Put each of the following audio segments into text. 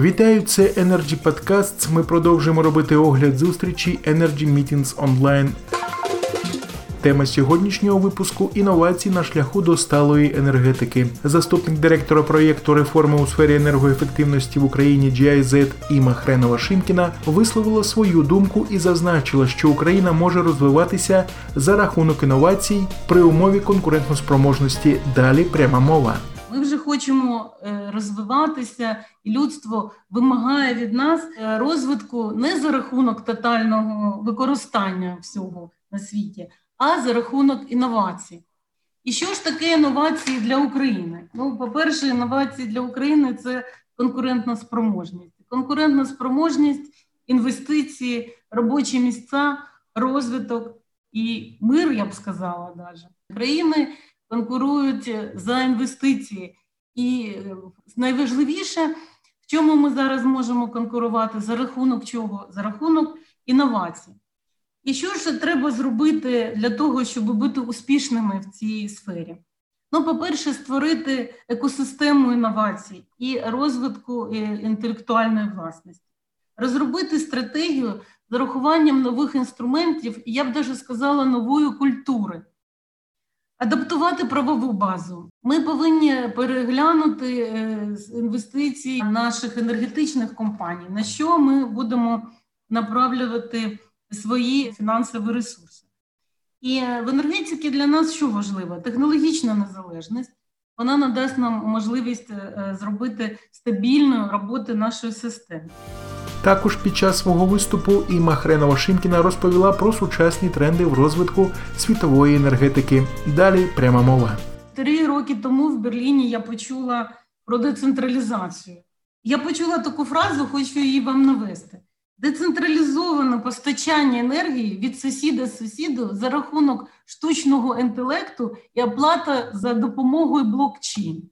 Вітаю, це Energy Podcasts. Ми продовжуємо робити огляд зустрічі Energy Meetings Online. Тема сьогоднішнього випуску інновації на шляху до сталої енергетики. Заступник директора проєкту реформи у сфері енергоефективності в Україні GIZ Іма Хренова Шимкіна висловила свою думку і зазначила, що Україна може розвиватися за рахунок інновацій при умові конкурентноспроможності. Далі пряма мова. Хочемо е, розвиватися, і людство вимагає від нас е, розвитку не за рахунок тотального використання всього на світі, а за рахунок інновацій. І що ж таке інновації для України? Ну, по-перше, інновації для України це конкурентна спроможність. Конкурентна спроможність, інвестиції, робочі місця, розвиток і мир, я б сказала, навіть. країни конкурують за інвестиції. І найважливіше, в чому ми зараз можемо конкурувати, за рахунок чого? За рахунок інновацій. І що ж треба зробити для того, щоб бути успішними в цій сфері? Ну, по-перше, створити екосистему інновацій і розвитку е, інтелектуальної власності, розробити стратегію з урахуванням нових інструментів, і я б навіть сказала, нової культури. Адаптувати правову базу. Ми повинні переглянути е, інвестиції наших енергетичних компаній, на що ми будемо направлювати свої фінансові ресурси. І в енергетиці для нас що важливо? Технологічна незалежність. Вона надасть нам можливість е, зробити стабільну роботу нашої системи. Також під час свого виступу Іма Хренова Шимкіна розповіла про сучасні тренди в розвитку світової енергетики. Далі пряма мова. Три роки тому в Берліні я почула про децентралізацію. Я почула таку фразу, хочу її вам навести. Децентралізоване постачання енергії від сусіда сусіду за рахунок штучного інтелекту і оплата за допомогою блокчейн.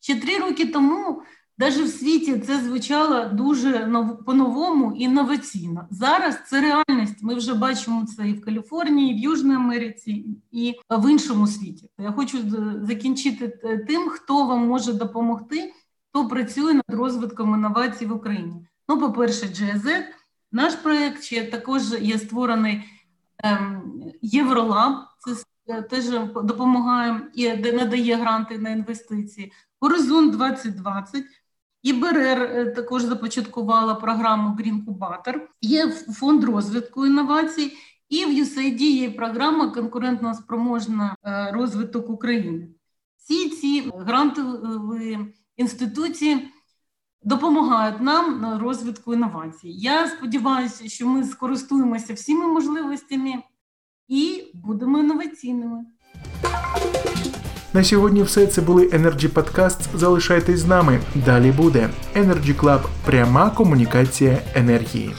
Ще три роки тому, навіть в світі, це звучало дуже по-новому і інноваційно. Зараз це реальність. Ми вже бачимо це і в Каліфорнії, і в Южній Америці, і в іншому світі. Я хочу закінчити тим, хто вам може допомогти, хто працює над розвитком інновацій в Україні. Ну, по-перше, GZ. Наш проєкт ще також є створений ем, Євролаб, це е, теж допомагає і надає гранти на інвестиції. Горизонт 2020. ІБРР е, також започаткувала програму Green Є фонд розвитку інновацій, і в USAID є програма конкурентно спроможна е, розвиток України. Всі ці грантові інституції допомагають нам на розвитку інновацій. Я сподіваюся, що ми скористуємося всіми можливостями і будемо інноваційними. На сьогодні все це були Energy Podcasts. Залишайтесь з нами. Далі буде Energy Club – пряма комунікація енергії.